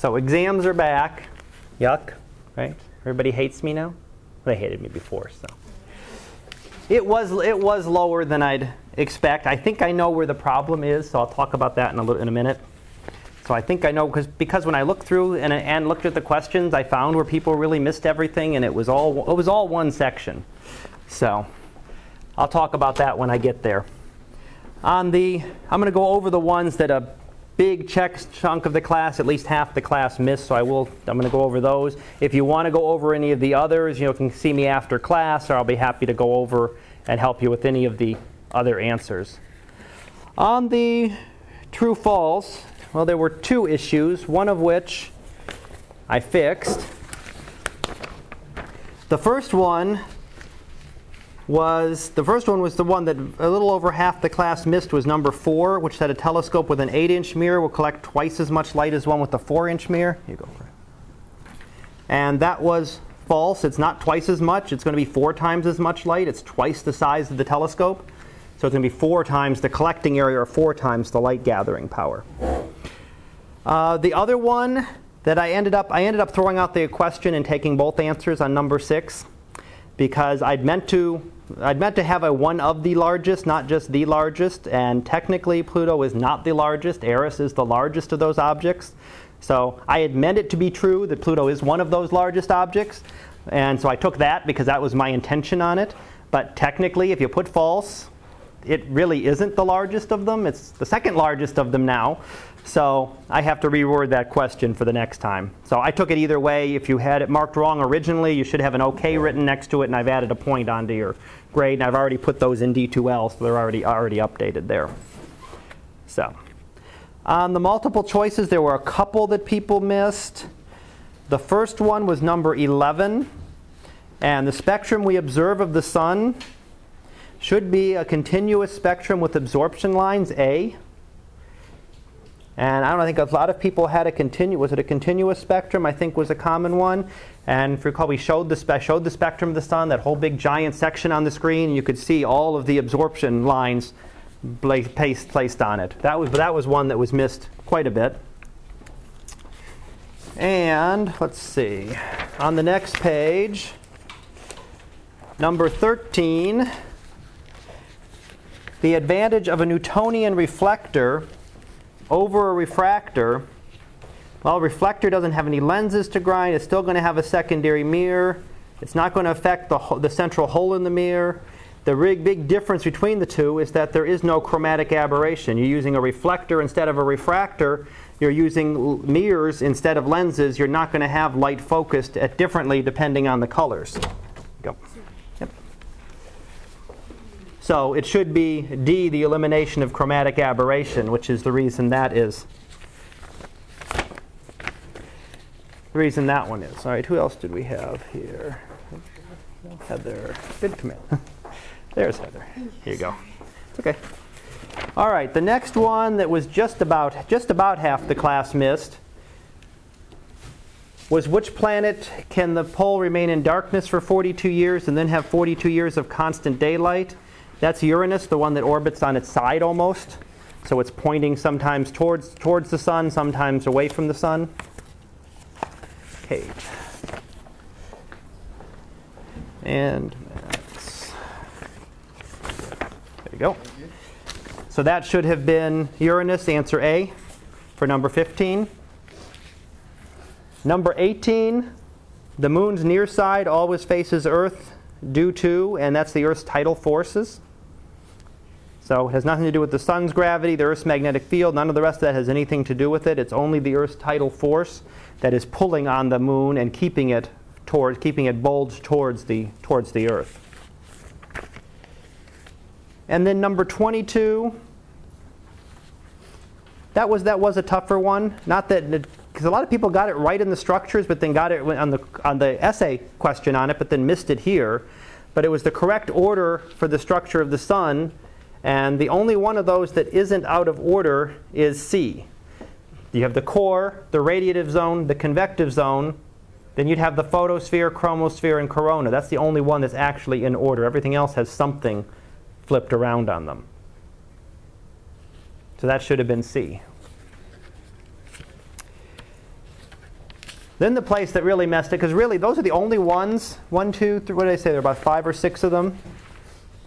So exams are back. Yuck, right? Everybody hates me now. They hated me before, so. It was, it was lower than I'd expect. I think I know where the problem is, so I'll talk about that in a, little, in a minute. So I think I know because because when I looked through and, and looked at the questions, I found where people really missed everything, and it was all it was all one section. So I'll talk about that when I get there. On the, I'm going to go over the ones that a big check chunk of the class, at least half the class missed. So I will. I'm going to go over those. If you want to go over any of the others, you know, can see me after class, or I'll be happy to go over and help you with any of the other answers. On the true false, well, there were two issues, one of which I fixed. The first one was the first one was the one that a little over half the class missed was number four, which said a telescope with an eight-inch mirror will collect twice as much light as one with a four-inch mirror. You go for it. And that was false. It's not twice as much. It's going to be four times as much light. It's twice the size of the telescope. So it's going to be four times the collecting area or four times the light gathering power. Uh, the other one that I ended up, I ended up throwing out the question and taking both answers on number six because I'd meant to, I'd meant to have a one of the largest, not just the largest, and technically Pluto is not the largest. Eris is the largest of those objects. So I had meant it to be true that Pluto is one of those largest objects, and so I took that because that was my intention on it. But technically, if you put false, it really isn't the largest of them. It's the second largest of them now. So I have to reword that question for the next time. So I took it either way. If you had it marked wrong originally, you should have an OK written next to it, and I've added a point onto your grade, and I've already put those in D2L, so they're already, already updated there. So on the multiple choices, there were a couple that people missed. The first one was number 11, and the spectrum we observe of the sun should be a continuous spectrum with absorption lines, A. And I don't think a lot of people had a continuous, was it a continuous spectrum? I think was a common one. And if you recall, we showed the, spe- showed the spectrum of the sun, that whole big giant section on the screen. You could see all of the absorption lines placed, placed on it. That was, that was one that was missed quite a bit. And let's see, on the next page, number 13, the advantage of a Newtonian reflector over a refractor, well, a reflector doesn't have any lenses to grind. It's still going to have a secondary mirror. It's not going to affect the, the central hole in the mirror. The big, big difference between the two is that there is no chromatic aberration. You're using a reflector instead of a refractor. You're using mirrors instead of lenses. You're not going to have light focused at differently depending on the colors. Go. So it should be D, the elimination of chromatic aberration, which is the reason that is. The reason that one is. All right, who else did we have here? Heather. Come in. There's Heather. Here you go. It's okay. All right, the next one that was just about just about half the class missed was which planet can the pole remain in darkness for 42 years and then have 42 years of constant daylight? That's Uranus, the one that orbits on its side almost. So it's pointing sometimes towards, towards the sun, sometimes away from the sun. Kate. And Max. There you go. So that should have been Uranus, answer A for number 15. Number 18, the moon's near side always faces Earth due to, and that's the Earth's tidal forces. So it has nothing to do with the sun's gravity, the Earth's magnetic field. None of the rest of that has anything to do with it. It's only the Earth's tidal force that is pulling on the moon and keeping it towards, keeping it bulged towards the towards the Earth. And then number 22. That was that was a tougher one. Not that because a lot of people got it right in the structures, but then got it on the on the essay question on it, but then missed it here. But it was the correct order for the structure of the sun and the only one of those that isn't out of order is C. You have the core, the radiative zone, the convective zone. Then you'd have the photosphere, chromosphere, and corona. That's the only one that's actually in order. Everything else has something flipped around on them. So that should have been C. Then the place that really messed it, because really those are the only ones, one, two, three, what did I say, there are about five or six of them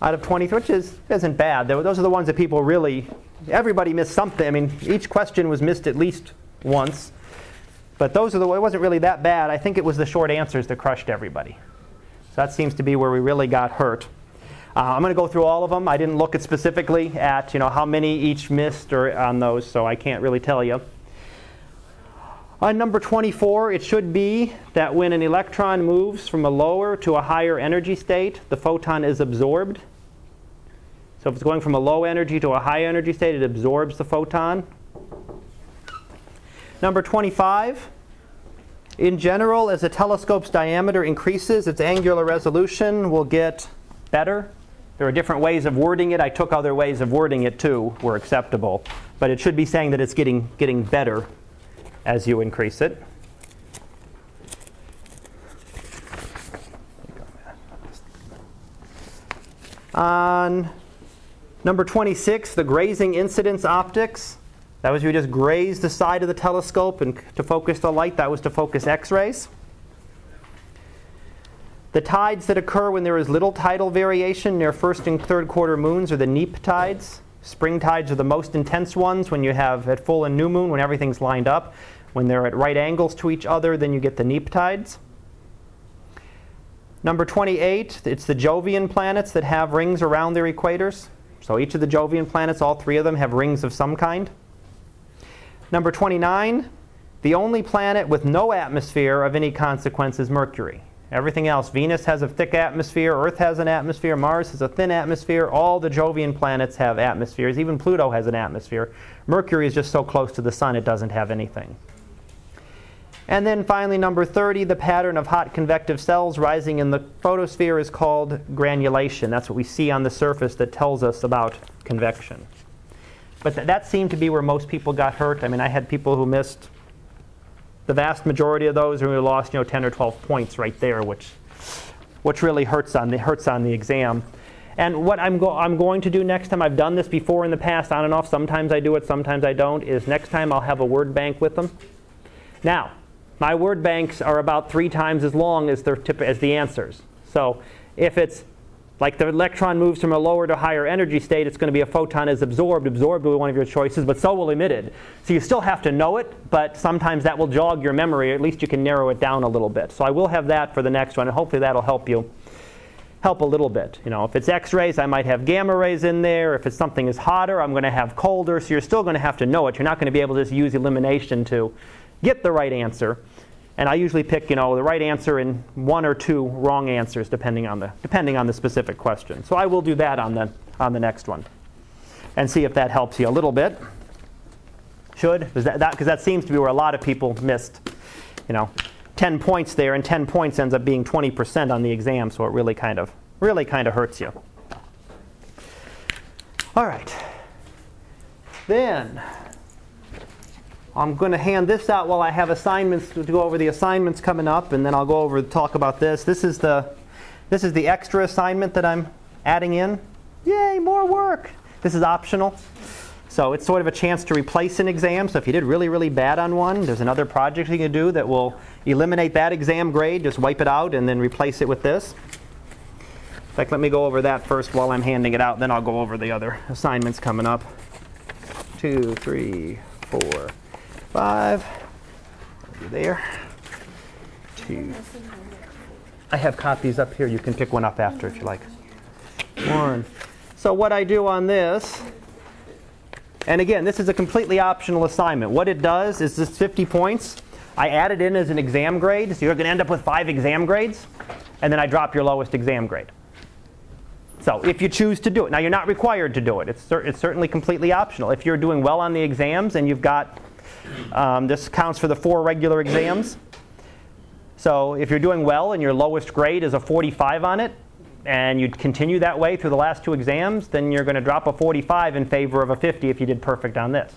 out of 20, which is, isn't bad. Those are the ones that people really, everybody missed something. I mean, each question was missed at least once. But those are the, it wasn't really that bad. I think it was the short answers that crushed everybody. So that seems to be where we really got hurt. Uh, I'm going to go through all of them. I didn't look at specifically at you know how many each missed or on those, so I can't really tell you. On number 24, it should be that when an electron moves from a lower to a higher energy state, the photon is absorbed. So if it's going from a low energy to a high energy state, it absorbs the photon. Number 25, in general, as a telescope's diameter increases, its angular resolution will get better. There are different ways of wording it. I took other ways of wording it too, were acceptable. But it should be saying that it's getting, getting better as you increase it. On number 26, the grazing incidence optics. That was you just graze the side of the telescope and to focus the light. That was to focus X-rays. The tides that occur when there is little tidal variation near first and third quarter moons are the neap tides. Spring tides are the most intense ones when you have at full and new moon when everything's lined up. When they're at right angles to each other, then you get the neap tides. Number 28, it's the Jovian planets that have rings around their equators. So each of the Jovian planets, all three of them, have rings of some kind. Number 29, the only planet with no atmosphere of any consequence is Mercury. Everything else, Venus has a thick atmosphere, Earth has an atmosphere, Mars has a thin atmosphere. All the Jovian planets have atmospheres. Even Pluto has an atmosphere. Mercury is just so close to the sun it doesn't have anything. And then finally, number 30, the pattern of hot convective cells rising in the photosphere is called granulation. That's what we see on the surface that tells us about convection. But th- that seemed to be where most people got hurt. I mean, I had people who missed the vast majority of those, who lost, you know, 10 or 12 points right there, which, which really hurts on the hurts on the exam. And what I'm, go- I'm going to do next time, I've done this before in the past, on and off. Sometimes I do it, sometimes I don't. Is next time I'll have a word bank with them. Now, my word banks are about three times as long as, tip, as the answers. So if it's like the electron moves from a lower to higher energy state, it's going to be a photon is absorbed. Absorbed will be one of your choices, but so will emitted. So you still have to know it, but sometimes that will jog your memory, or at least you can narrow it down a little bit. So I will have that for the next one, and hopefully that'll help you help a little bit. You know, if it's X-rays, I might have gamma rays in there. If it's something is hotter, I'm going to have colder. So you're still going to have to know it. You're not going to be able to just use elimination to get the right answer. And I usually pick, you know, the right answer and one or two wrong answers depending on the depending on the specific question. So I will do that on the on the next one, and see if that helps you a little bit. Should because that, that, that seems to be where a lot of people missed, you know, 10 points there, and 10 points ends up being 20% on the exam. So it really kind of really kind of hurts you. All right. Then I'm going to hand this out while I have assignments to go over the assignments coming up, and then I'll go over talk about this. This is the this is the extra assignment that I'm adding in. Yay, more work. This is optional. So it's sort of a chance to replace an exam. So if you did really, really bad on one, there's another project you can do that will eliminate that exam grade, just wipe it out, and then replace it with this. In fact, let me go over that first while I'm handing it out, then I'll go over the other assignments coming up. Two, three, four five. over There. Two. I have copies up here. You can pick one up after if you like. One. So what I do on this, and again, this is a completely optional assignment. What it does is this 50 points. I add it in as an exam grade, so you're going to end up with five exam grades, and then I drop your lowest exam grade. So if you choose to do it. Now, you're not required to do it. It's, cer- it's certainly completely optional. If you're doing well on the exams and you've got um, this counts for the four regular exams. So if you're doing well and your lowest grade is a 45 on it, and you continue that way through the last two exams, then you're going to drop a 45 in favor of a 50 if you did perfect on this.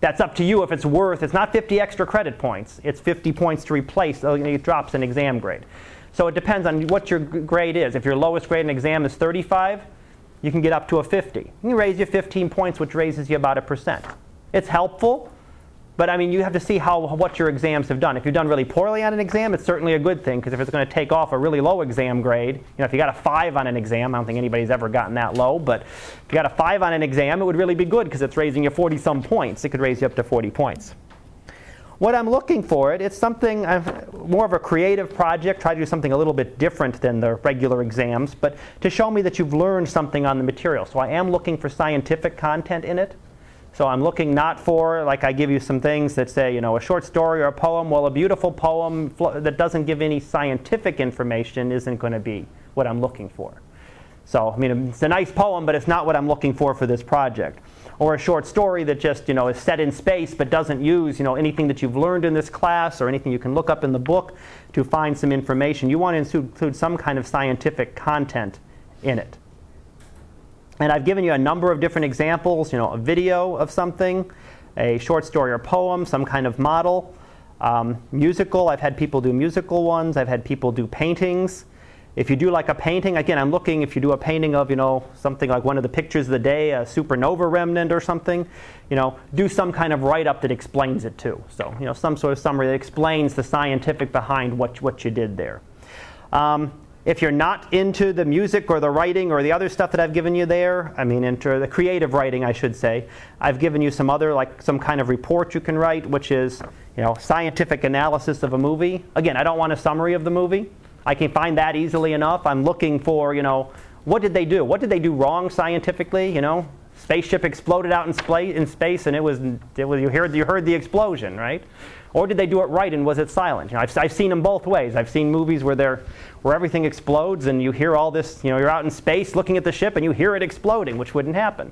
That's up to you if it's worth, it's not 50 extra credit points, it's 50 points to replace, it drops an exam grade. So it depends on what your grade is. If your lowest grade in exam is 35, you can get up to a 50. You raise you 15 points, which raises you about a percent. It's helpful, But I mean, you have to see how what your exams have done. If you've done really poorly on an exam, it's certainly a good thing because if it's going to take off a really low exam grade, you know, if you got a five on an exam, I don't think anybody's ever gotten that low, but if you got a five on an exam, it would really be good because it's raising you 40 some points. It could raise you up to 40 points. What I'm looking for, it, it's something I've, more of a creative project. Try to do something a little bit different than the regular exams, but to show me that you've learned something on the material. So I am looking for scientific content in it. So I'm looking not for, like I give you some things that say, you know, a short story or a poem. Well, a beautiful poem that doesn't give any scientific information isn't going to be what I'm looking for. So, I mean, it's a nice poem, but it's not what I'm looking for for this project. Or a short story that just, you know, is set in space but doesn't use, you know, anything that you've learned in this class or anything you can look up in the book to find some information. You want to include some kind of scientific content in it. And I've given you a number of different examples, you know, a video of something, a short story or poem, some kind of model. Um, musical, I've had people do musical ones. I've had people do paintings. If you do like a painting, again, I'm looking if you do a painting of, you know, something like one of the pictures of the day, a supernova remnant or something, you know, do some kind of write-up that explains it too. So, you know, some sort of summary that explains the scientific behind what, what you did there. Um, if you're not into the music or the writing or the other stuff that I've given you there, I mean, into the creative writing, I should say, I've given you some other, like some kind of report you can write, which is, you know, scientific analysis of a movie. Again, I don't want a summary of the movie. I can find that easily enough. I'm looking for, you know, what did they do? What did they do wrong scientifically? You know, spaceship exploded out in, space and it was, it was you, heard, you heard the explosion, right? Or did they do it right and was it silent? You know, I've, I've seen them both ways. I've seen movies where, they're, where everything explodes and you hear all this, you know, you're out in space looking at the ship and you hear it exploding, which wouldn't happen.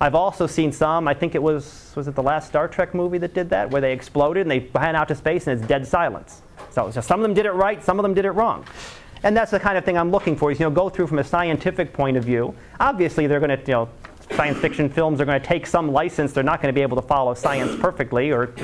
I've also seen some, I think it was, was it the last Star Trek movie that did that, where they exploded and they went out to space and it's dead silence. So, so some of them did it right, some of them did it wrong. And that's the kind of thing I'm looking for, is, you know, go through from a scientific point of view. Obviously, they're going to, you know, science fiction films are going to take some license. They're not going to be able to follow science perfectly, or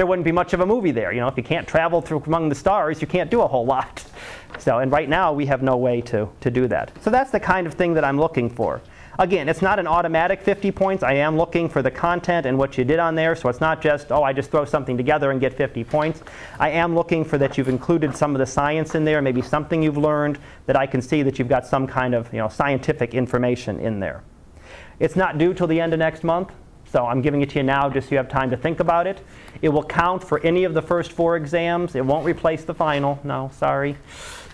there wouldn't be much of a movie there. You know, if you can't travel through among the stars, you can't do a whole lot. So, and right now we have no way to, to do that. So that's the kind of thing that I'm looking for. Again, it's not an automatic 50 points. I am looking for the content and what you did on there. So it's not just, oh, I just throw something together and get 50 points. I am looking for that you've included some of the science in there, maybe something you've learned that I can see that you've got some kind of you know, scientific information in there. It's not due till the end of next month. So I'm giving it to you now just so you have time to think about it. It will count for any of the first four exams. It won't replace the final. No, sorry.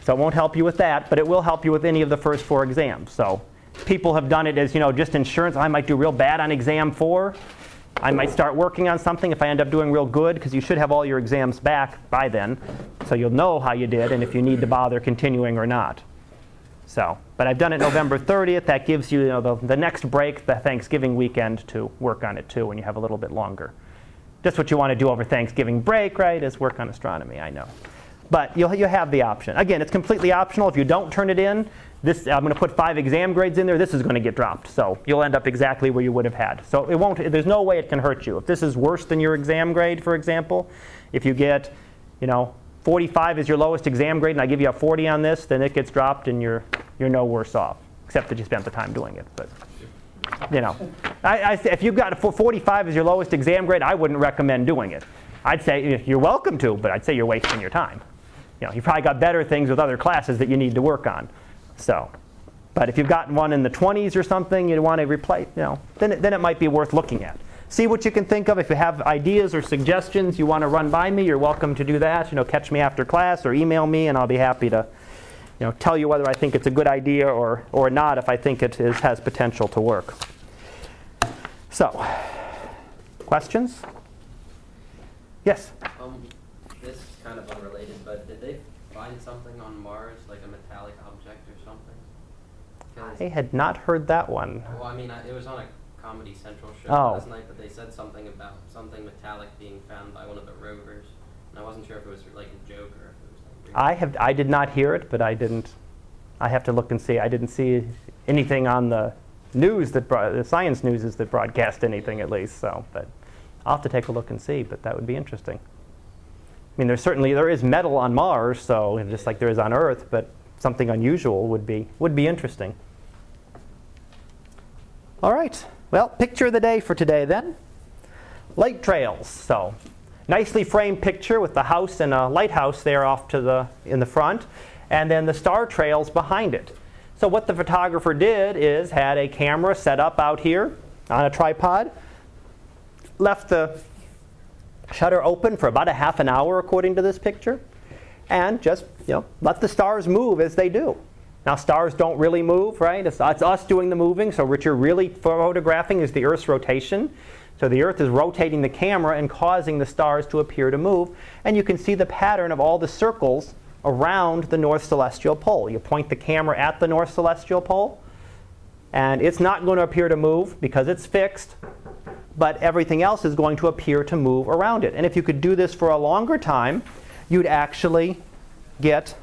So it won't help you with that, but it will help you with any of the first four exams. So people have done it as, you know, just insurance. I might do real bad on exam four. I might start working on something if I end up doing real good, because you should have all your exams back by then. So you'll know how you did and if you need to bother continuing or not. So, but I've done it November 30th. That gives you, you know, the, the next break, the Thanksgiving weekend, to work on it too when you have a little bit longer. Just what you want to do over Thanksgiving break, right, is work on astronomy, I know. But you'll, you have the option. Again, it's completely optional. If you don't turn it in, this, I'm going to put five exam grades in there. This is going to get dropped. So you'll end up exactly where you would have had. So it won't, there's no way it can hurt you. If this is worse than your exam grade, for example, if you get, you know, 45 is your lowest exam grade and I give you a 40 on this, then it gets dropped and you're, you're no worse off, except that you spent the time doing it. But, you know, I, I, if you've got a 45 as your lowest exam grade, I wouldn't recommend doing it. I'd say you're welcome to, but I'd say you're wasting your time. You know, you've probably got better things with other classes that you need to work on. So, but if you've gotten one in the 20s or something you'd want to replace, you know, then then it might be worth looking at. See what you can think of. If you have ideas or suggestions you want to run by me, you're welcome to do that. You know, catch me after class or email me, and I'll be happy to, you know, tell you whether I think it's a good idea or or not. If I think it is, has potential to work. So, questions? Yes. Um, this is kind of unrelated, but did they find something on Mars, like a metallic object or something? I had not heard that one. Well, I mean, it was on a Comedy Central show Oh. last night, but they said something about something metallic being found by one of the rovers, and I wasn't sure if it was like a joke or if it was like. real. I have I did not hear it, but I didn't. I have to look and see. I didn't see anything on the news that bro- the science news is that broadcast anything at least. So, but I'll have to take a look and see. But that would be interesting. I mean, there's certainly there is metal on Mars, so just like there is on Earth, but something unusual would be would be interesting. All right. Well, picture of the day for today then. light trails. So, nicely framed picture with the house and a lighthouse there off to the in the front, and then the star trails behind it. So what the photographer did is had a camera set up out here on a tripod, left the shutter open for about a half an hour according to this picture, and just you know let the stars move as they do. Now stars don't really move, right? It's, it's us doing the moving. So what you're really photographing is the Earth's rotation. So the Earth is rotating the camera and causing the stars to appear to move. And you can see the pattern of all the circles around the North Celestial Pole. You point the camera at the North Celestial Pole, and it's not going to appear to move because it's fixed, but everything else is going to appear to move around it. And if you could do this for a longer time, you'd actually get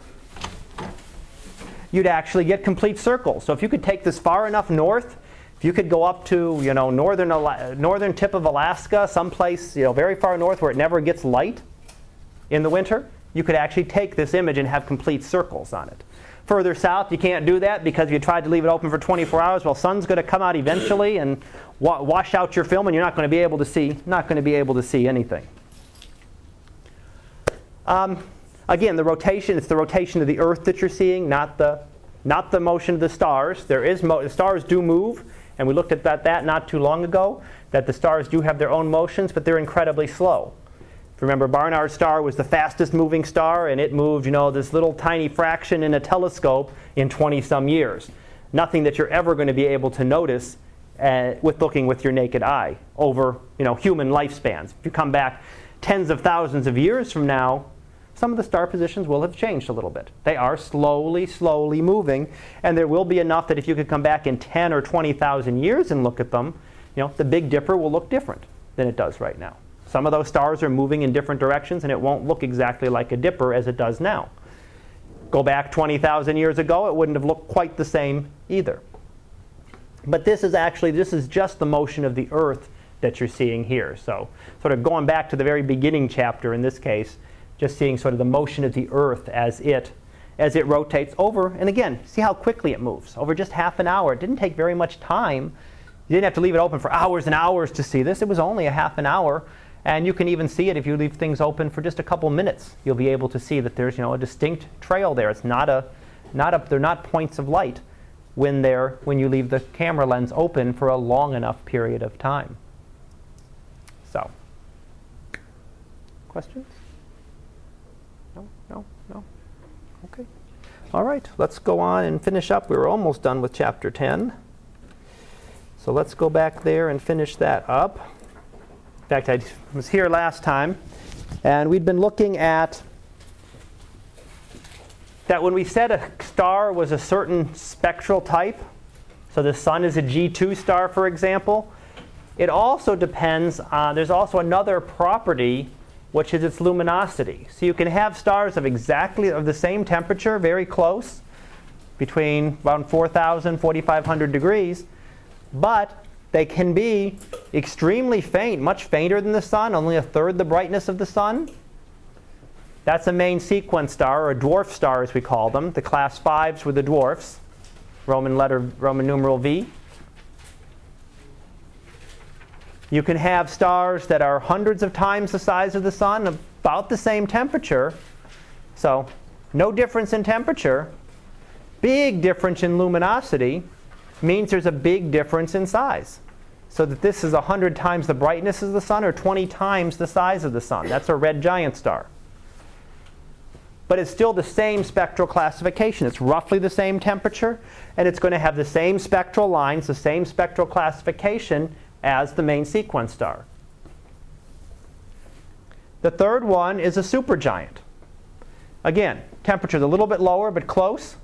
you'd actually get complete circles. So if you could take this far enough north, if you could go up to you know northern northern tip of Alaska, someplace you know very far north where it never gets light in the winter, you could actually take this image and have complete circles on it. Further south, you can't do that because if you tried to leave it open for 24 hours, well, sun's going to come out eventually and wa- wash out your film, and you're not going to be able to see not going to be able to see anything. Um, again, the rotation it's the rotation of the Earth that you're seeing, not the not the motion of the stars. There is mo- the stars do move, and we looked at that, that not too long ago. That the stars do have their own motions, but they're incredibly slow. If you Remember, Barnard's star was the fastest moving star, and it moved, you know, this little tiny fraction in a telescope in 20 some years. Nothing that you're ever going to be able to notice uh, with looking with your naked eye over, you know, human lifespans. If you come back tens of thousands of years from now, some of the star positions will have changed a little bit. They are slowly, slowly moving, and there will be enough that if you could come back in 10 or 20,000 years and look at them, you know, the Big Dipper will look different than it does right now. Some of those stars are moving in different directions, and it won't look exactly like a dipper as it does now. Go back 20,000 years ago, it wouldn't have looked quite the same either. But this is actually, this is just the motion of the Earth that you're seeing here. So, sort of going back to the very beginning chapter in this case, just seeing sort of the motion of the Earth as it as it rotates over. And again, see how quickly it moves. Over just half an hour. It didn't take very much time. You didn't have to leave it open for hours and hours to see this. It was only a half an hour. And you can even see it if you leave things open for just a couple minutes. You'll be able to see that there's you know a distinct trail there. It's not a, not a they're not points of light when they're when you leave the camera lens open for a long enough period of time. So, questions? No, no, no. Okay. All right, let's go on and finish up. We were almost done with chapter 10. So let's go back there and finish that up. In fact, I was here last time, and we'd been looking at that when we said a star was a certain spectral type, so the sun is a G2 star, for example, it also depends on, there's also another property which is its luminosity. So you can have stars of exactly of the same temperature, very close, between around 4,000, 4,500 degrees, but they can be extremely faint, much fainter than the sun, only a third the brightness of the sun. That's a main sequence star, or a dwarf star as we call them. The class 5s were the dwarfs, Roman letter, Roman numeral V. You can have stars that are hundreds of times the size of the sun, about the same temperature. So, no difference in temperature, big difference in luminosity means there's a big difference in size so that this is 100 times the brightness of the sun or 20 times the size of the sun. That's a red giant star. But it's still the same spectral classification. It's roughly the same temperature, and it's going to have the same spectral lines, the same spectral classification as the main sequence star. The third one is a supergiant. Again, temperature is a little bit lower, but close.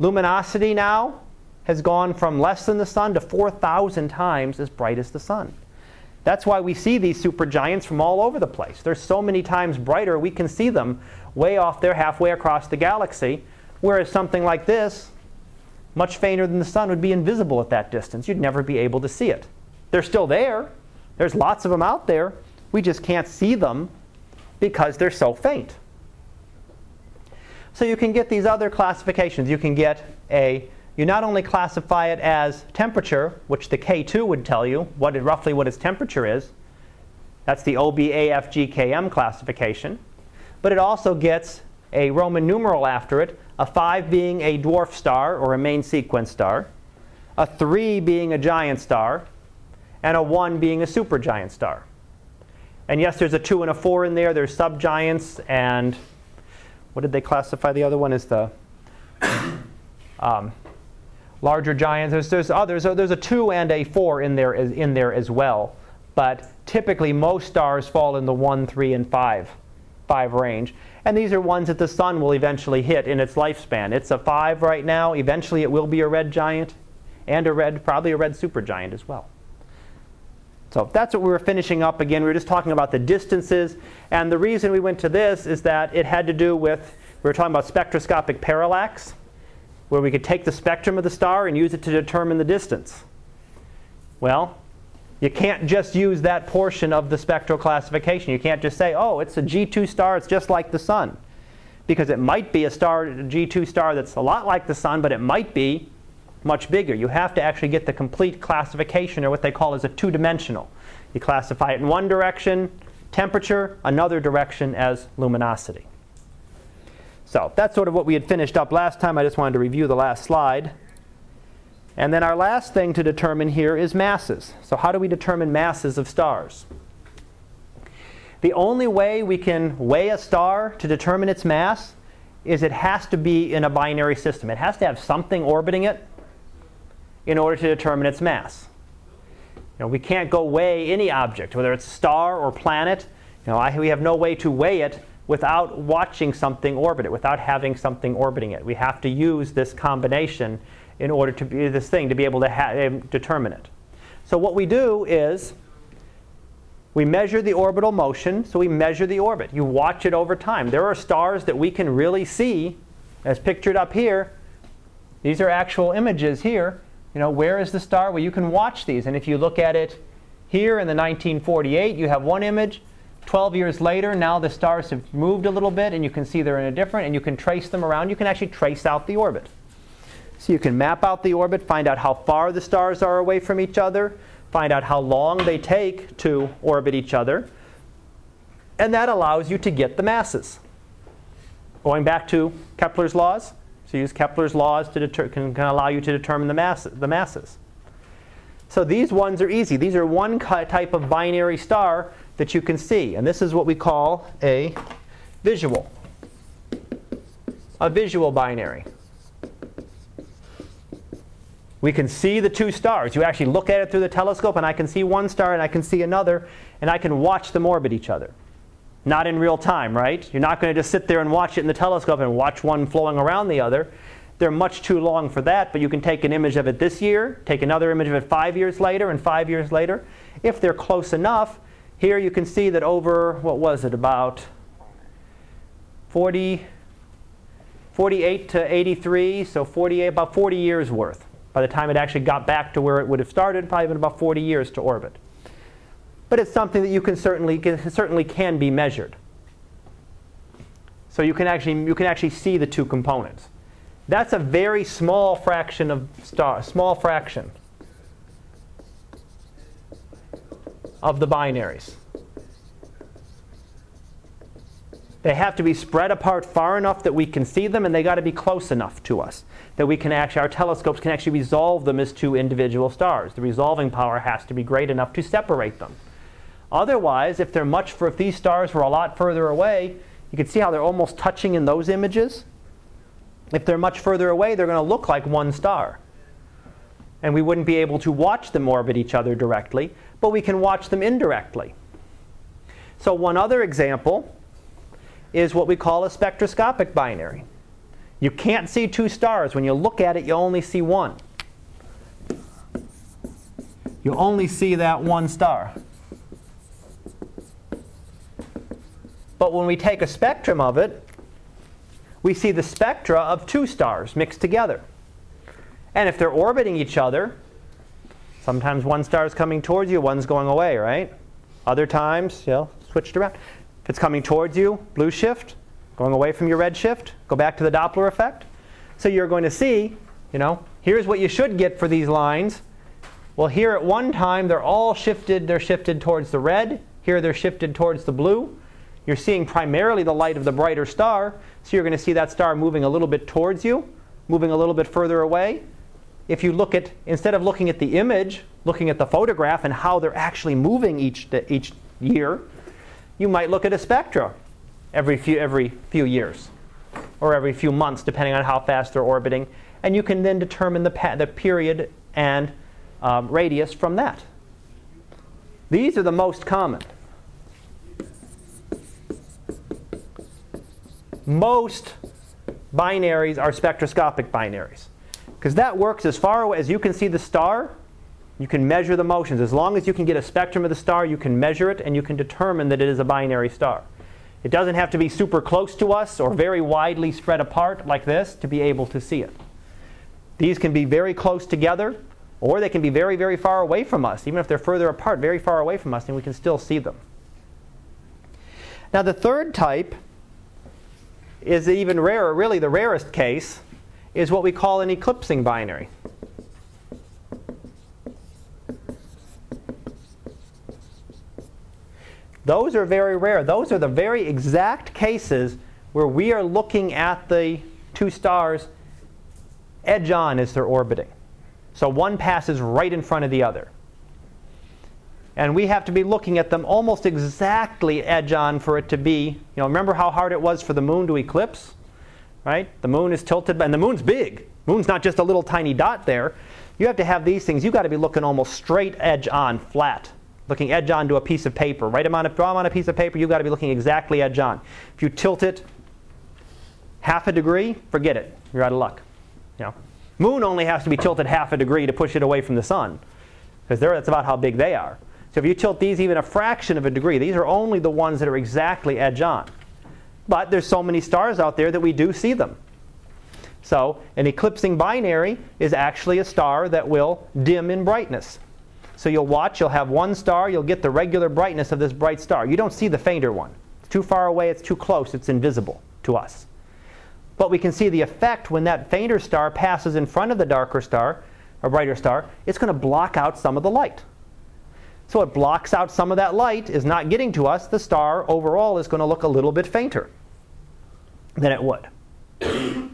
Luminosity now has gone from less than the sun to 4,000 times as bright as the sun. That's why we see these supergiants from all over the place. They're so many times brighter, we can see them way off there, halfway across the galaxy. Whereas something like this, much fainter than the sun, would be invisible at that distance. You'd never be able to see it. They're still there. There's lots of them out there. We just can't see them because they're so faint. So you can get these other classifications. You can get a you not only classify it as temperature, which the K2 would tell you what it, roughly what its temperature is, That's the OBAFGKM classification. But it also gets a Roman numeral after it, a 5 being a dwarf star or a main sequence star, a 3 being a giant star, and a 1 being a supergiant star. And yes, there's a 2 and a 4 in there. There's subgiants and what did they classify the other one as the um, larger giants. There's, there's others. There's a 2 and a 4 in there, as, in there as well. But typically, most stars fall in the 1, 3, and 5, 5 range. And these are ones that the sun will eventually hit in its lifespan. It's a 5 right now. Eventually, it will be a red giant and a red, probably a red supergiant as well. So that's what we were finishing up again. We were just talking about the distances. And the reason we went to this is that it had to do with, we were talking about spectroscopic parallax where we could take the spectrum of the star and use it to determine the distance. Well, you can't just use that portion of the spectral classification. You can't just say, oh, it's a G2 star, it's just like the sun. Because it might be a star, a G2 star that's a lot like the sun, but it might be much bigger. You have to actually get the complete classification, or what they call as a two-dimensional. You classify it in one direction, temperature, another direction as luminosity. So that's sort of what we had finished up last time. I just wanted to review the last slide. And then our last thing to determine here is masses. So how do we determine masses of stars? The only way we can weigh a star to determine its mass is it has to be in a binary system. It has to have something orbiting it in order to determine its mass. You know, we can't go weigh any object, whether it's a star or planet. You know, I, we have no way to weigh it without watching something orbit it, without having something orbiting it. We have to use this combination in order to be this thing to be able to ha- um, determine it. So what we do is we measure the orbital motion, so we measure the orbit. You watch it over time. There are stars that we can really see, as pictured up here. These are actual images here. You know, where is the star? Well, you can watch these. And if you look at it here in the 1948, you have one image. 12 years later, now the stars have moved a little bit, and you can see they're in a different, and you can trace them around. You can actually trace out the orbit. So you can map out the orbit, find out how far the stars are away from each other, find out how long they take to orbit each other, and that allows you to get the masses. Going back to Kepler's laws, so use Kepler's laws to deter- can, can allow you to determine the, mass- the masses. So these ones are easy. These are one type of binary star that you can see. And this is what we call a visual. A visual binary. We can see the two stars. You actually look at it through the telescope, and I can see one star and I can see another, and I can watch them orbit each other. Not in real time, right? You're not going to just sit there and watch it in the telescope and watch one flowing around the other. They're much too long for that, but you can take an image of it this year, take another image of it five years later, and five years later. If they're close enough, here you can see that over, what was it, about 40, 48 to 83, so 48, about 40 years worth. By the time it actually got back to where it would have started, probably been about 40 years to orbit. But it's something that you can certainly, can, certainly can be measured. So you can, actually, you can actually see the two components. That's a very small fraction of star, small fraction of the binaries. They have to be spread apart far enough that we can see them, and they got to be close enough to us that we can actually, our telescopes can actually resolve them as two individual stars. The resolving power has to be great enough to separate them. Otherwise, if they're much for, if these stars were a lot further away, you can see how they're almost touching in those images. If they're much further away, they're going to look like one star. And we wouldn't be able to watch them orbit each other directly but we can watch them indirectly. So one other example is what we call a spectroscopic binary. You can't see two stars. When you look at it, you only see one. You only see that one star. But when we take a spectrum of it, we see the spectra of two stars mixed together. And if they're orbiting each other, Sometimes one star is coming towards you, one's going away, right? Other times, you know, switched around. If it's coming towards you, blue shift, going away from your red shift, go back to the Doppler effect. So you're going to see, you know, here's what you should get for these lines. Well, here at one time, they're all shifted, they're shifted towards the red. Here they're shifted towards the blue. You're seeing primarily the light of the brighter star, so you're going to see that star moving a little bit towards you, moving a little bit further away. If you look at, instead of looking at the image, looking at the photograph and how they're actually moving each, each year, you might look at a spectra every few, every few years or every few months, depending on how fast they're orbiting. And you can then determine the, pa- the period and um, radius from that. These are the most common. Most binaries are spectroscopic binaries because that works as far away as you can see the star you can measure the motions. As long as you can get a spectrum of the star, you can measure it and you can determine that it is a binary star. It doesn't have to be super close to us or very widely spread apart like this to be able to see it. These can be very close together or they can be very, very far away from us. Even if they're further apart, very far away from us, and we can still see them. Now, the third type is even rarer, really the rarest case, is what we call an eclipsing binary. Those are very rare. Those are the very exact cases where we are looking at the two stars edge on as they're orbiting. So one passes right in front of the other. And we have to be looking at them almost exactly edge on for it to be, you know, remember how hard it was for the moon to eclipse? Right? The moon is tilted, and the moon's big. Moon's not just a little tiny dot there. You have to have these things. You've got to be looking almost straight edge on, flat looking edge on to a piece of paper. Right amount of draw them on a piece of paper, you've got to be looking exactly edge on. If you tilt it half a degree, forget it. You're out of luck. You know, moon only has to be tilted half a degree to push it away from the sun, because that's about how big they are. So if you tilt these even a fraction of a degree, these are only the ones that are exactly edge on. But there's so many stars out there that we do see them. So an eclipsing binary is actually a star that will dim in brightness. So you'll watch, you'll have one star, you'll get the regular brightness of this bright star. You don't see the fainter one. It's too far away, it's too close, it's invisible to us. But we can see the effect when that fainter star passes in front of the darker star, or brighter star, it's going to block out some of the light. So it blocks out some of that light, is not getting to us. The star overall is going to look a little bit fainter than it would. then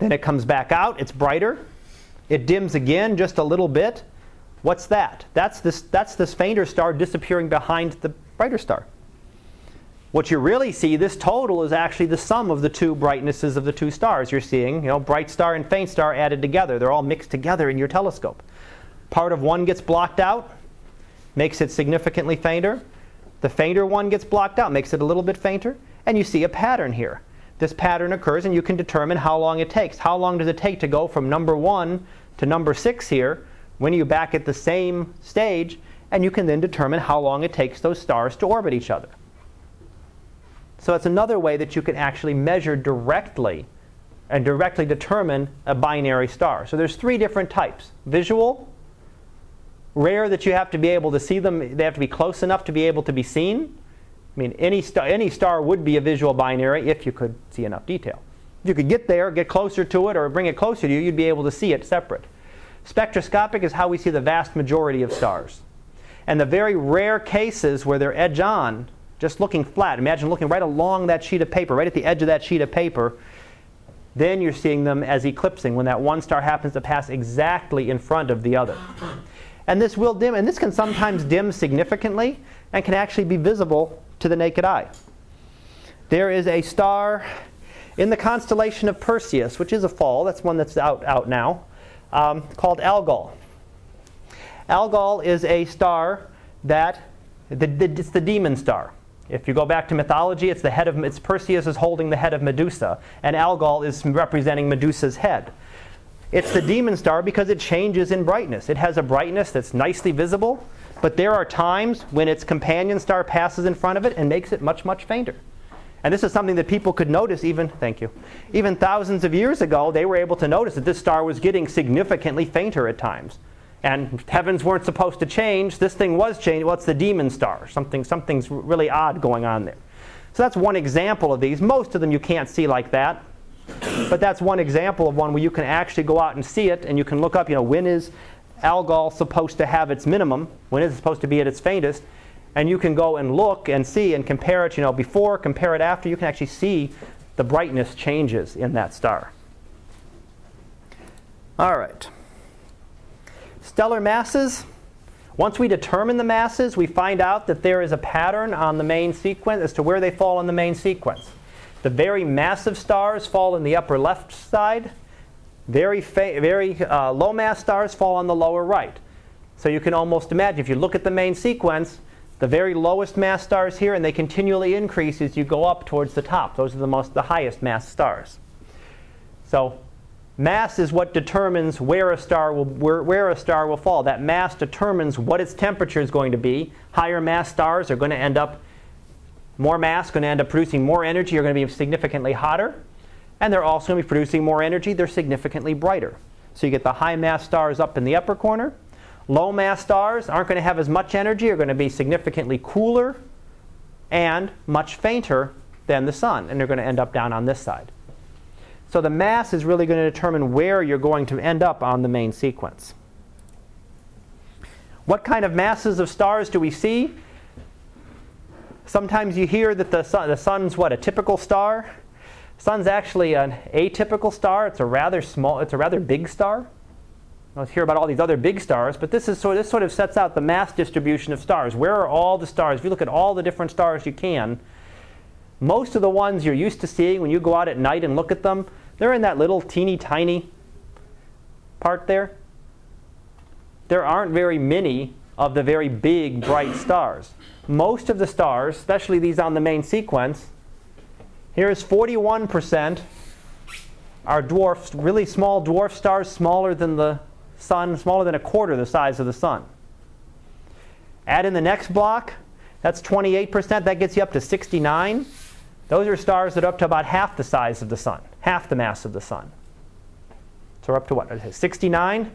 it comes back out, it's brighter. It dims again just a little bit. What's that? That's this, that's this fainter star disappearing behind the brighter star. What you really see, this total is actually the sum of the two brightnesses of the two stars. You're seeing, you know, bright star and faint star added together. They're all mixed together in your telescope. Part of one gets blocked out, makes it significantly fainter. The fainter one gets blocked out, makes it a little bit fainter, and you see a pattern here. This pattern occurs, and you can determine how long it takes. How long does it take to go from number one to number six here when you back at the same stage, and you can then determine how long it takes those stars to orbit each other. So it's another way that you can actually measure directly and directly determine a binary star. So there's three different types. Visual, rare that you have to be able to see them, they have to be close enough to be able to be seen. I mean, any, star, any star would be a visual binary if you could see enough detail. If you could get there, get closer to it, or bring it closer to you, you'd be able to see it separate. Spectroscopic is how we see the vast majority of stars. And the very rare cases where they're edge on, just looking flat, imagine looking right along that sheet of paper, right at the edge of that sheet of paper, then you're seeing them as eclipsing when that one star happens to pass exactly in front of the other. And this will dim, and this can sometimes dim significantly and can actually be visible to the naked eye. There is a star in the constellation of Perseus, which is a fall, that's one that's out, out now um, called Algol. Algol is a star that the, the, it's the demon star. If you go back to mythology, it's the head of it's Perseus is holding the head of Medusa, and Algol is representing Medusa's head. It's the demon star because it changes in brightness. It has a brightness that's nicely visible, but there are times when its companion star passes in front of it and makes it much, much fainter. And this is something that people could notice even, thank you, even thousands of years ago, they were able to notice that this star was getting significantly fainter at times. And heavens weren't supposed to change. This thing was changing. Well, it's the demon star. Something, something's really odd going on there. So that's one example of these. Most of them you can't see like that. But that's one example of one where you can actually go out and see it, and you can look up, you know, when is Algol supposed to have its minimum, When is it supposed to be at its faintest, and you can go and look and see and compare it, you know, before, compare it after, you can actually see the brightness changes in that star. All right. Stellar masses. Once we determine the masses, we find out that there is a pattern on the main sequence as to where they fall in the main sequence. The very massive stars fall in the upper left side. Very, very uh, low mass stars fall on the lower right. So you can almost imagine if you look at the main sequence, the very lowest mass stars here, and they continually increase as you go up towards the top. Those are the most the highest mass stars. So mass is what determines where a star will where, where a star will fall. That mass determines what its temperature is going to be. Higher mass stars are going to end up more mass, going to end up producing more energy, are going to be significantly hotter. And they're also going to be producing more energy, they're significantly brighter. So you get the high mass stars up in the upper corner, Low mass stars aren't going to have as much energy, are going to be significantly cooler and much fainter than the sun, and they're going to end up down on this side. So the mass is really going to determine where you're going to end up on the main sequence. What kind of masses of stars do we see? Sometimes you hear that the, sun, the sun's what, a typical star? Sun's actually an atypical star. It's a rather small, it's a rather big star. Let's hear about all these other big stars, but this is sort this sort of sets out the mass distribution of stars. Where are all the stars? If you look at all the different stars you can, most of the ones you're used to seeing when you go out at night and look at them, they're in that little teeny tiny part there. There aren't very many of the very big bright stars. Most of the stars, especially these on the main sequence, here's 41% are dwarfs, really small dwarf stars, smaller than the sun smaller than a quarter the size of the sun. Add in the next block, that's 28%, that gets you up to 69. Those are stars that are up to about half the size of the sun, half the mass of the sun. So we're up to what? 69.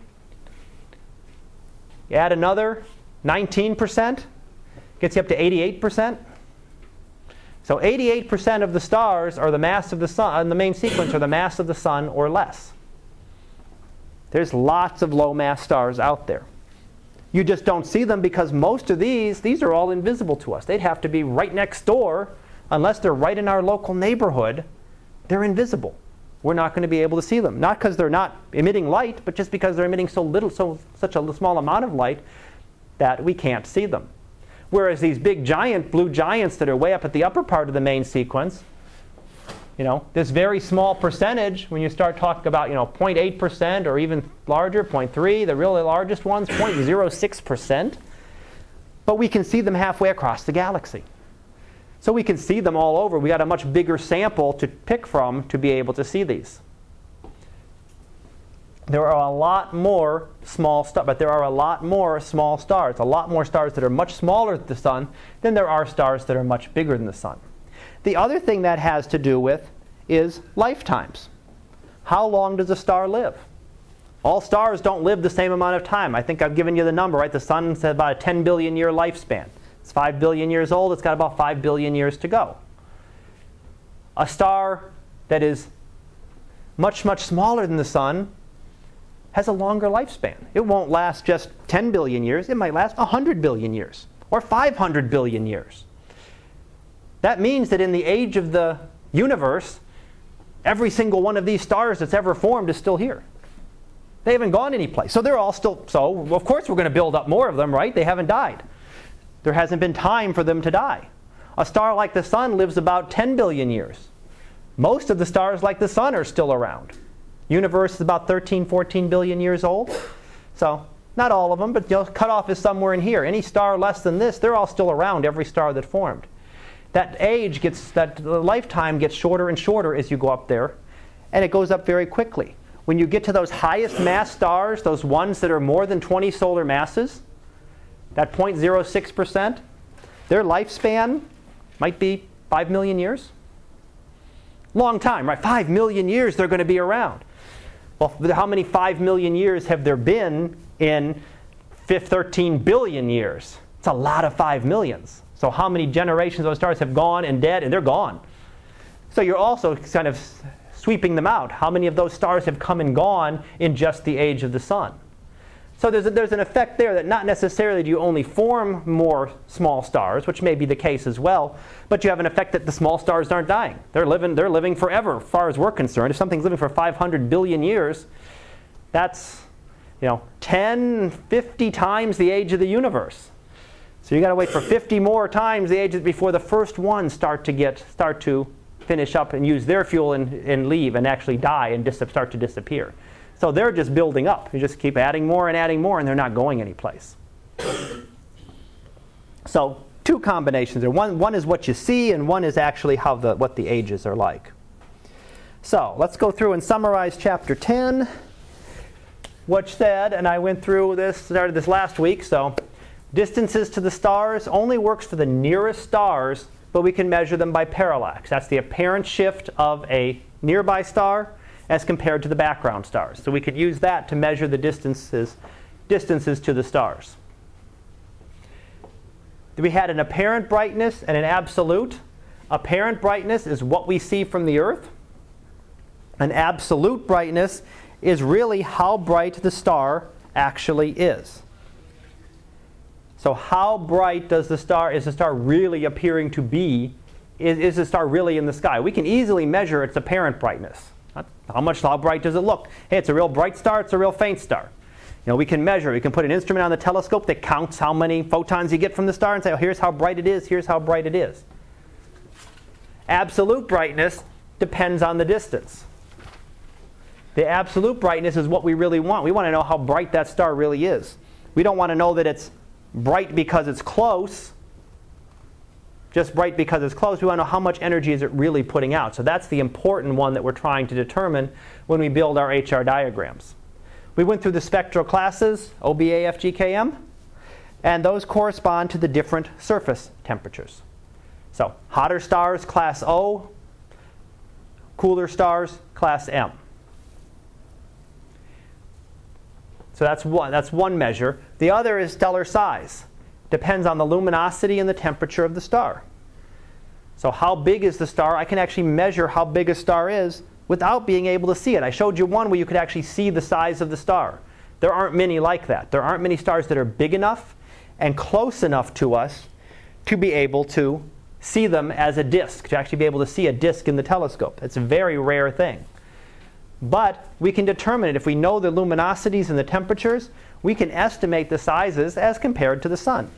You add another 19%, gets you up to 88%. So 88% of the stars are the mass of the sun, uh, the main sequence are the mass of the sun or less. There's lots of low mass stars out there. You just don't see them because most of these, these are all invisible to us. They'd have to be right next door unless they're right in our local neighborhood. They're invisible. We're not going to be able to see them. Not because they're not emitting light, but just because they're emitting so little, so such a small amount of light that we can't see them. Whereas these big giant blue giants that are way up at the upper part of the main sequence, you know, this very small percentage, when you start talking about, you know, 0.8% or even larger, 0.3, the really largest ones, 0.06%. But we can see them halfway across the galaxy. So we can see them all over. We got a much bigger sample to pick from to be able to see these. There are a lot more small stars, but there are a lot more small stars, a lot more stars that are much smaller than the sun than there are stars that are much bigger than the sun. The other thing that has to do with is lifetimes. How long does a star live? All stars don't live the same amount of time. I think I've given you the number, right? The sun's about a 10 billion year lifespan. It's 5 billion years old, it's got about 5 billion years to go. A star that is much, much smaller than the sun has a longer lifespan. It won't last just 10 billion years, it might last 100 billion years or 500 billion years. That means that in the age of the universe, every single one of these stars that's ever formed is still here. They haven't gone anyplace. So they're all still, so of course we're going to build up more of them, right? They haven't died. There hasn't been time for them to die. A star like the sun lives about 10 billion years. Most of the stars like the sun are still around. Universe is about 13, 14 billion years old. So not all of them, but the cutoff is somewhere in here. Any star less than this, they're all still around, every star that formed that age gets, that lifetime gets shorter and shorter as you go up there, and it goes up very quickly. When you get to those highest mass stars, those ones that are more than 20 solar masses, that 0.06%, their lifespan might be 5 million years. Long time, right? 5 million years they're going to be around. Well, how many 5 million years have there been in 13 billion years? It's a lot of 5 millions. So how many generations of those stars have gone and dead, and they're gone. So you're also kind of sweeping them out. How many of those stars have come and gone in just the age of the sun? So there's, a, there's an effect there that not necessarily do you only form more small stars, which may be the case as well, but you have an effect that the small stars aren't dying. They're living, they're living forever, as far as we're concerned. If something's living for 500 billion years, that's you know, 10, 50 times the age of the universe. So you got to wait for 50 more times the age before the first ones start to get start to finish up and use their fuel and, and leave and actually die and dis- start to disappear. So they're just building up. You just keep adding more and adding more, and they're not going anyplace. So two combinations there. One, one is what you see, and one is actually how the, what the ages are like. So let's go through and summarize chapter 10, which said, and I went through this, started this last week, so distances to the stars only works for the nearest stars, but we can measure them by parallax. That's the apparent shift of a nearby star as compared to the background stars. So we could use that to measure the distances, distances to the stars. We had an apparent brightness and an absolute. Apparent brightness is what we see from the Earth. An absolute brightness is really how bright the star actually is. So how bright does the star is the star really appearing to be? Is, is the star really in the sky? We can easily measure its apparent brightness. How much, how bright does it look? Hey, it's a real bright star, it's a real faint star. You know, we can measure. We can put an instrument on the telescope that counts how many photons you get from the star and say, oh, here's how bright it is, here's how bright it is. Absolute brightness depends on the distance. The absolute brightness is what we really want. We want to know how bright that star really is. We don't want to know that it's bright because it's close, just bright because it's close. We want to know how much energy is it really putting out. So that's the important one that we're trying to determine when we build our HR diagrams. We went through the spectral classes, OBA, FGKM, and those correspond to the different surface temperatures. So hotter stars, class O, cooler stars, class M. So that's one, that's one measure. The other is stellar size. Depends on the luminosity and the temperature of the star. So how big is the star? I can actually measure how big a star is without being able to see it. I showed you one where you could actually see the size of the star. There aren't many like that. There aren't many stars that are big enough and close enough to us to be able to see them as a disk, to actually be able to see a disk in the telescope. It's a very rare thing. But we can determine it. If we know the luminosities and the temperatures, we can estimate the sizes as compared to the sun.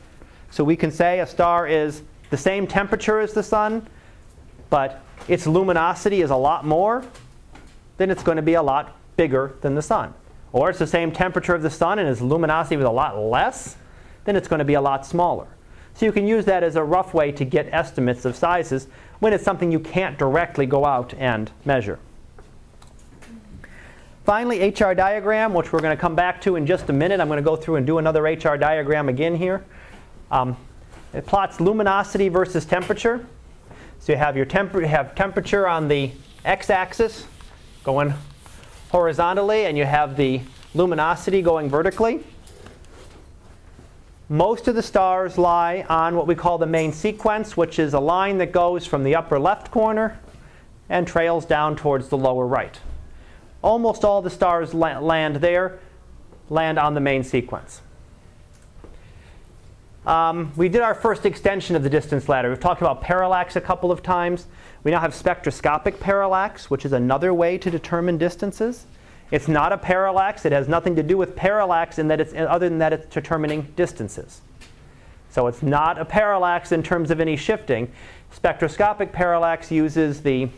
So we can say a star is the same temperature as the sun, but its luminosity is a lot more, then it's going to be a lot bigger than the sun. Or it's the same temperature of the sun and its luminosity is a lot less, then it's going to be a lot smaller. So you can use that as a rough way to get estimates of sizes when it's something you can't directly go out and measure. Finally, HR diagram, which we're going to come back to in just a minute. I'm going to go through and do another HR diagram again here. Um, it plots luminosity versus temperature. So you have your temp- have temperature on the x-axis going horizontally, and you have the luminosity going vertically. Most of the stars lie on what we call the main sequence, which is a line that goes from the upper left corner and trails down towards the lower right. Almost all the stars land there, land on the main sequence. Um, we did our first extension of the distance ladder. We've talked about parallax a couple of times. We now have spectroscopic parallax, which is another way to determine distances. It's not a parallax. It has nothing to do with parallax in that it's other than that it's determining distances. So it's not a parallax in terms of any shifting. Spectroscopic parallax uses the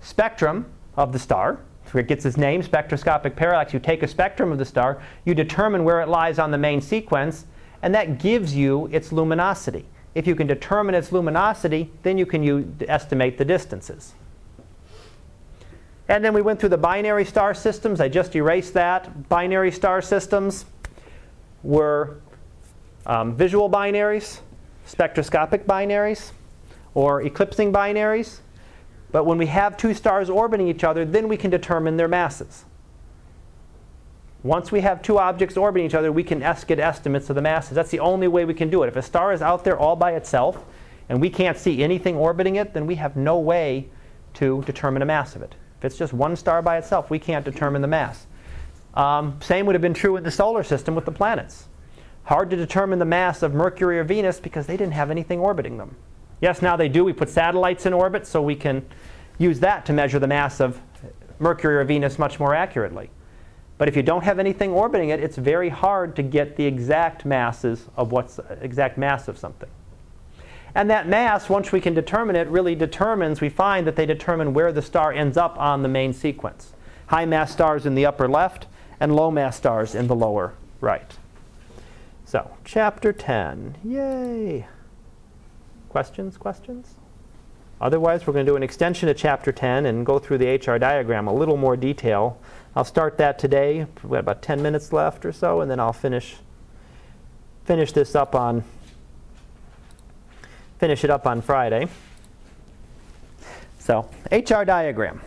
spectrum of the star. So it gets its name, spectroscopic parallax. You take a spectrum of the star, you determine where it lies on the main sequence, and that gives you its luminosity. If you can determine its luminosity, then you can estimate the distances. And then we went through the binary star systems. I just erased that. Binary star systems were um, visual binaries, spectroscopic binaries, or eclipsing binaries. But when we have two stars orbiting each other, then we can determine their masses. Once we have two objects orbiting each other, we can get estimates of the masses. That's the only way we can do it. If a star is out there all by itself and we can't see anything orbiting it, then we have no way to determine a mass of it. If it's just one star by itself, we can't determine the mass. Um, same would have been true in the solar system with the planets. Hard to determine the mass of Mercury or Venus because they didn't have anything orbiting them. Yes, now they do. We put satellites in orbit so we can use that to measure the mass of Mercury or Venus much more accurately. But if you don't have anything orbiting it, it's very hard to get the exact masses of what's exact mass of something. And that mass, once we can determine it, really determines, we find that they determine where the star ends up on the main sequence. High mass stars in the upper left and low mass stars in the lower right. So, chapter 10. Yay! Questions? Questions? Otherwise, we're going to do an extension of chapter 10 and go through the HR diagram a little more detail. I'll start that today. We've got about 10 minutes left or so, and then I'll finish finish this up on finish it up on Friday. So, HR diagram.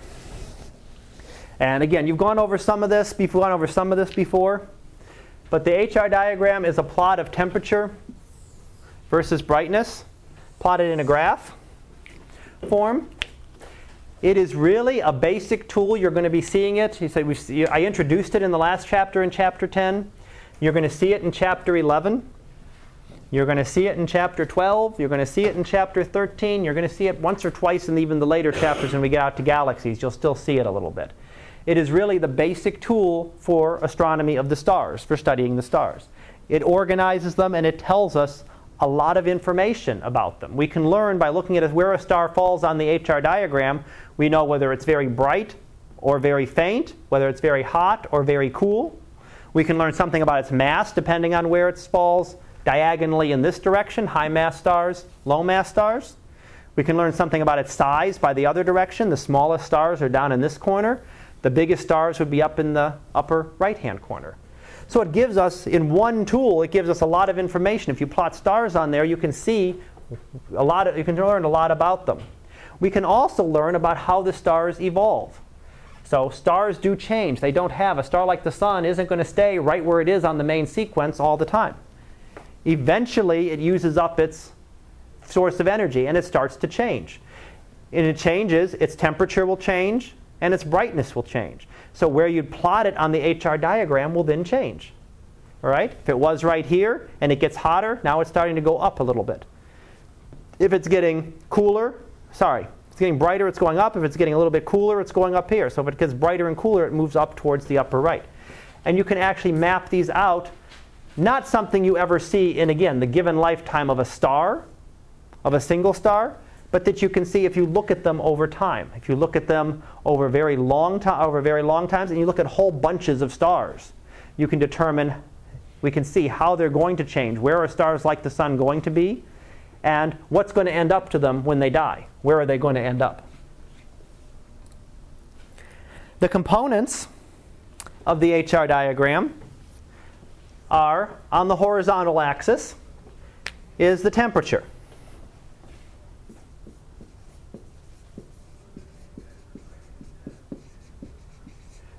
And again, you've gone over some of this, you've gone over some of this before. But the HR diagram is a plot of temperature versus brightness plotted in a graph form. It is really a basic tool. You're going to be seeing it. You we I introduced it in the last chapter in chapter 10. You're going to see it in chapter 11. You're going to see it in chapter 12. You're going to see it in chapter 13. You're going to see it once or twice in even the later chapters when we get out to galaxies. You'll still see it a little bit. It is really the basic tool for astronomy of the stars, for studying the stars. It organizes them and it tells us a lot of information about them. We can learn by looking at where a star falls on the HR diagram. We know whether it's very bright or very faint, whether it's very hot or very cool. We can learn something about its mass depending on where it falls diagonally in this direction, high mass stars, low mass stars. We can learn something about its size by the other direction. The smallest stars are down in this corner. The biggest stars would be up in the upper right-hand corner. So it gives us, in one tool, it gives us a lot of information. If you plot stars on there, you can see a lot of, you can learn a lot about them. We can also learn about how the stars evolve. So stars do change. They don't have, a star like the sun isn't going to stay right where it is on the main sequence all the time. Eventually, it uses up its source of energy and it starts to change. And it changes, its temperature will change, and its brightness will change. So where you'd plot it on the HR diagram will then change. All right? If it was right here and it gets hotter, now it's starting to go up a little bit. If it's getting cooler, sorry, it's getting brighter, it's going up. If it's getting a little bit cooler, it's going up here. So if it gets brighter and cooler, it moves up towards the upper right. And you can actually map these out, not something you ever see in, again, the given lifetime of a star, of a single star, but that you can see if you look at them over time. If you look at them over very long to- over very long times, and you look at whole bunches of stars, you can determine. We can see how they're going to change. Where are stars like the sun going to be, and what's going to end up to them when they die? Where are they going to end up? The components of the HR diagram are on the horizontal axis is the temperature.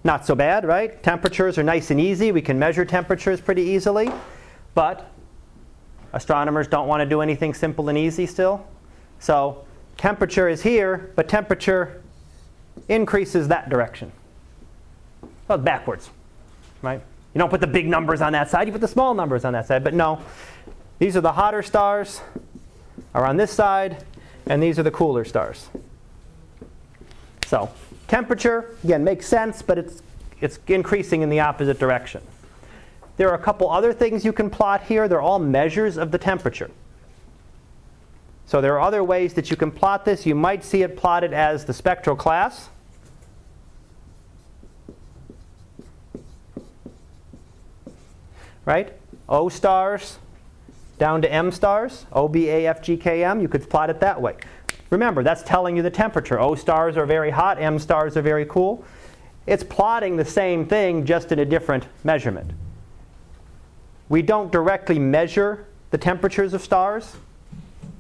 Not so bad, right? Temperatures are nice and easy. We can measure temperatures pretty easily. But astronomers don't want to do anything simple and easy still. So temperature is here, but temperature increases that direction. Well, backwards, right? You don't put the big numbers on that side, you put the small numbers on that side. But no, these are the hotter stars are on this side, and these are the cooler stars. So Temperature, again, makes sense, but it's, it's increasing in the opposite direction. There are a couple other things you can plot here. They're all measures of the temperature. So there are other ways that you can plot this. You might see it plotted as the spectral class. Right? O stars down to M stars, O, B, A, F, G, K, M. You could plot it that way. Remember, that's telling you the temperature. O stars are very hot, M stars are very cool. It's plotting the same thing, just in a different measurement. We don't directly measure the temperatures of stars.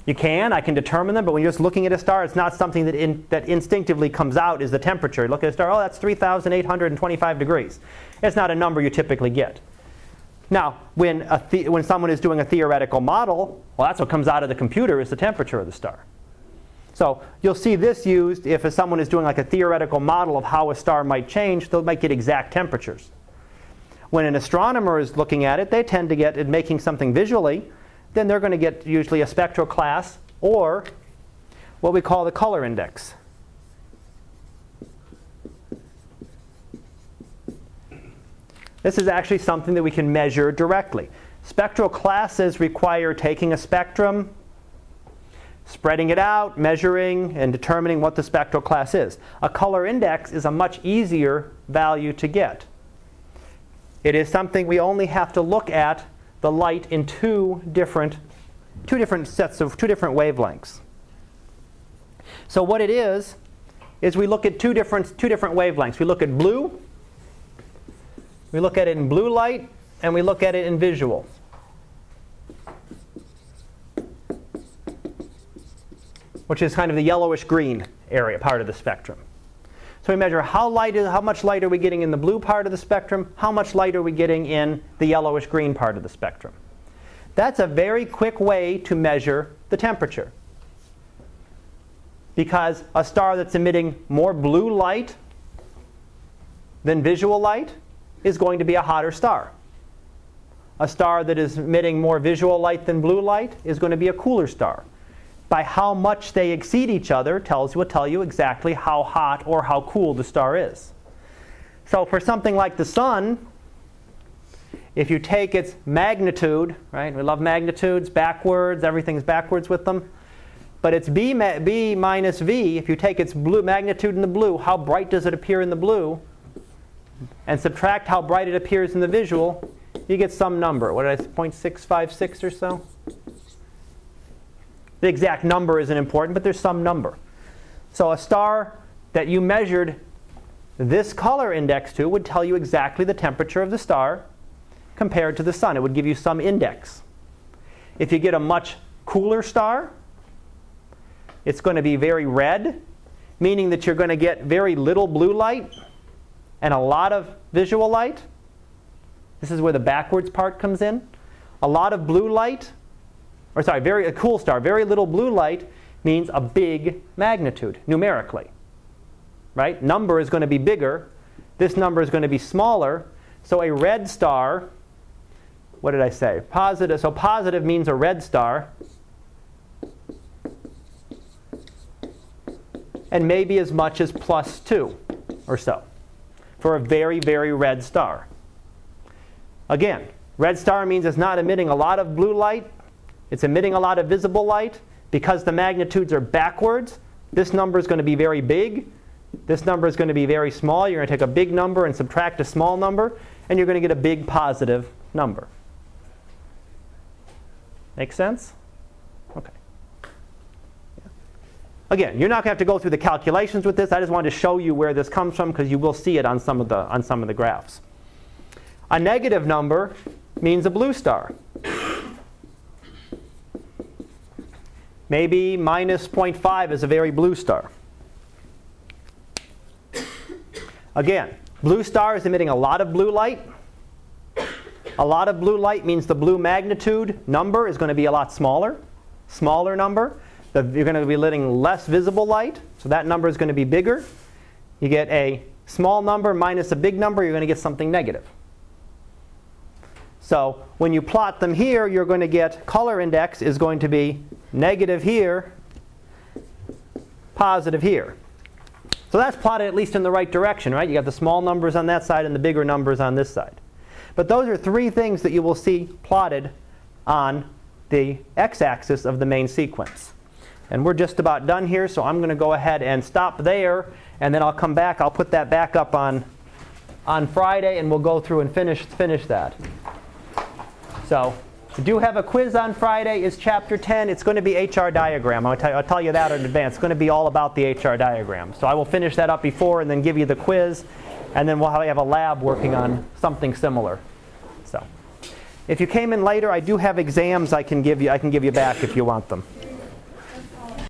You can, I can determine them, but when you're just looking at a star, it's not something that, in, that instinctively comes out is the temperature. You Look at a star, oh, that's 3,825 degrees. It's not a number you typically get. Now, when, when someone is doing a theoretical model, well, that's what comes out of the computer is the temperature of the star. So you'll see this used if someone is doing like a theoretical model of how a star might change, they might get exact temperatures. When an astronomer is looking at it, they tend to get it making something visually, then they're going to get usually a spectral class or what we call the color index. This is actually something that we can measure directly. Spectral classes require taking a spectrum, spreading it out, measuring, and determining what the spectral class is. A color index is a much easier value to get. It is something we only have to look at the light in two different, two different sets of two different wavelengths. So what it is is we look at two different, two different wavelengths. We look at blue, we look at it in blue light, and we look at it in visual. Which is kind of the yellowish green area, part of the spectrum. So we measure how light is, how much light are we getting in the blue part of the spectrum, how much light are we getting in the yellowish green part of the spectrum. That's a very quick way to measure the temperature. Because a star that's emitting more blue light than visual light is going to be a hotter star. A star that is emitting more visual light than blue light is going to be a cooler star. By how much they exceed each other tells will tell you exactly how hot or how cool the star is. So for something like the sun, if you take its magnitude, right? We love magnitudes backwards, everything's backwards with them. But it's B, B minus V, if you take its blue magnitude in the blue, how bright does it appear in the blue? and subtract how bright it appears in the visual, you get some number. What did I 0.656 or so? The exact number isn't important, but there's some number. So a star that you measured this color index to would tell you exactly the temperature of the star compared to the sun. It would give you some index. If you get a much cooler star, it's going to be very red, meaning that you're going to get very little blue light and a lot of visual light. This is where the backwards part comes in. A lot of blue light, or sorry, very a cool star, very little blue light means a big magnitude numerically. Right? Number is going to be bigger. This number is going to be smaller. So a red star, what did I say? Positive. So positive means a red star. And maybe as much as plus 2 or so for a very, very red star. Again, red star means it's not emitting a lot of blue light, it's emitting a lot of visible light. Because the magnitudes are backwards, this number is going to be very big. This number is going to be very small. You're going to take a big number and subtract a small number, and you're going to get a big positive number. Make sense? Okay. Again, you're not going to have to go through the calculations with this. I just wanted to show you where this comes from because you will see it on some of the, on some of the graphs. A negative number means a blue star. Maybe minus 0.5 is a very blue star. Again, blue star is emitting a lot of blue light. A lot of blue light means the blue magnitude number is going to be a lot smaller, smaller number the, you're going to be letting less visible light, so that number is going to be bigger. You get a small number minus a big number, you're going to get something negative. So when you plot them here, you're going to get color index is going to be negative here, positive here. So that's plotted at least in the right direction, right? You got the small numbers on that side and the bigger numbers on this side. But those are three things that you will see plotted on the x-axis of the main sequence. And we're just about done here, so I'm going to go ahead and stop there, and then I'll come back. I'll put that back up on, on Friday, and we'll go through and finish, finish that. So do have a quiz on Friday. Is Chapter 10. It's going to be HR diagram. I'll tell, I'll tell you that in advance. It's going to be all about the HR diagram. So I will finish that up before and then give you the quiz, and then we'll have a lab working on something similar. So if you came in later, I do have exams I can give you. I can give you back if you want them.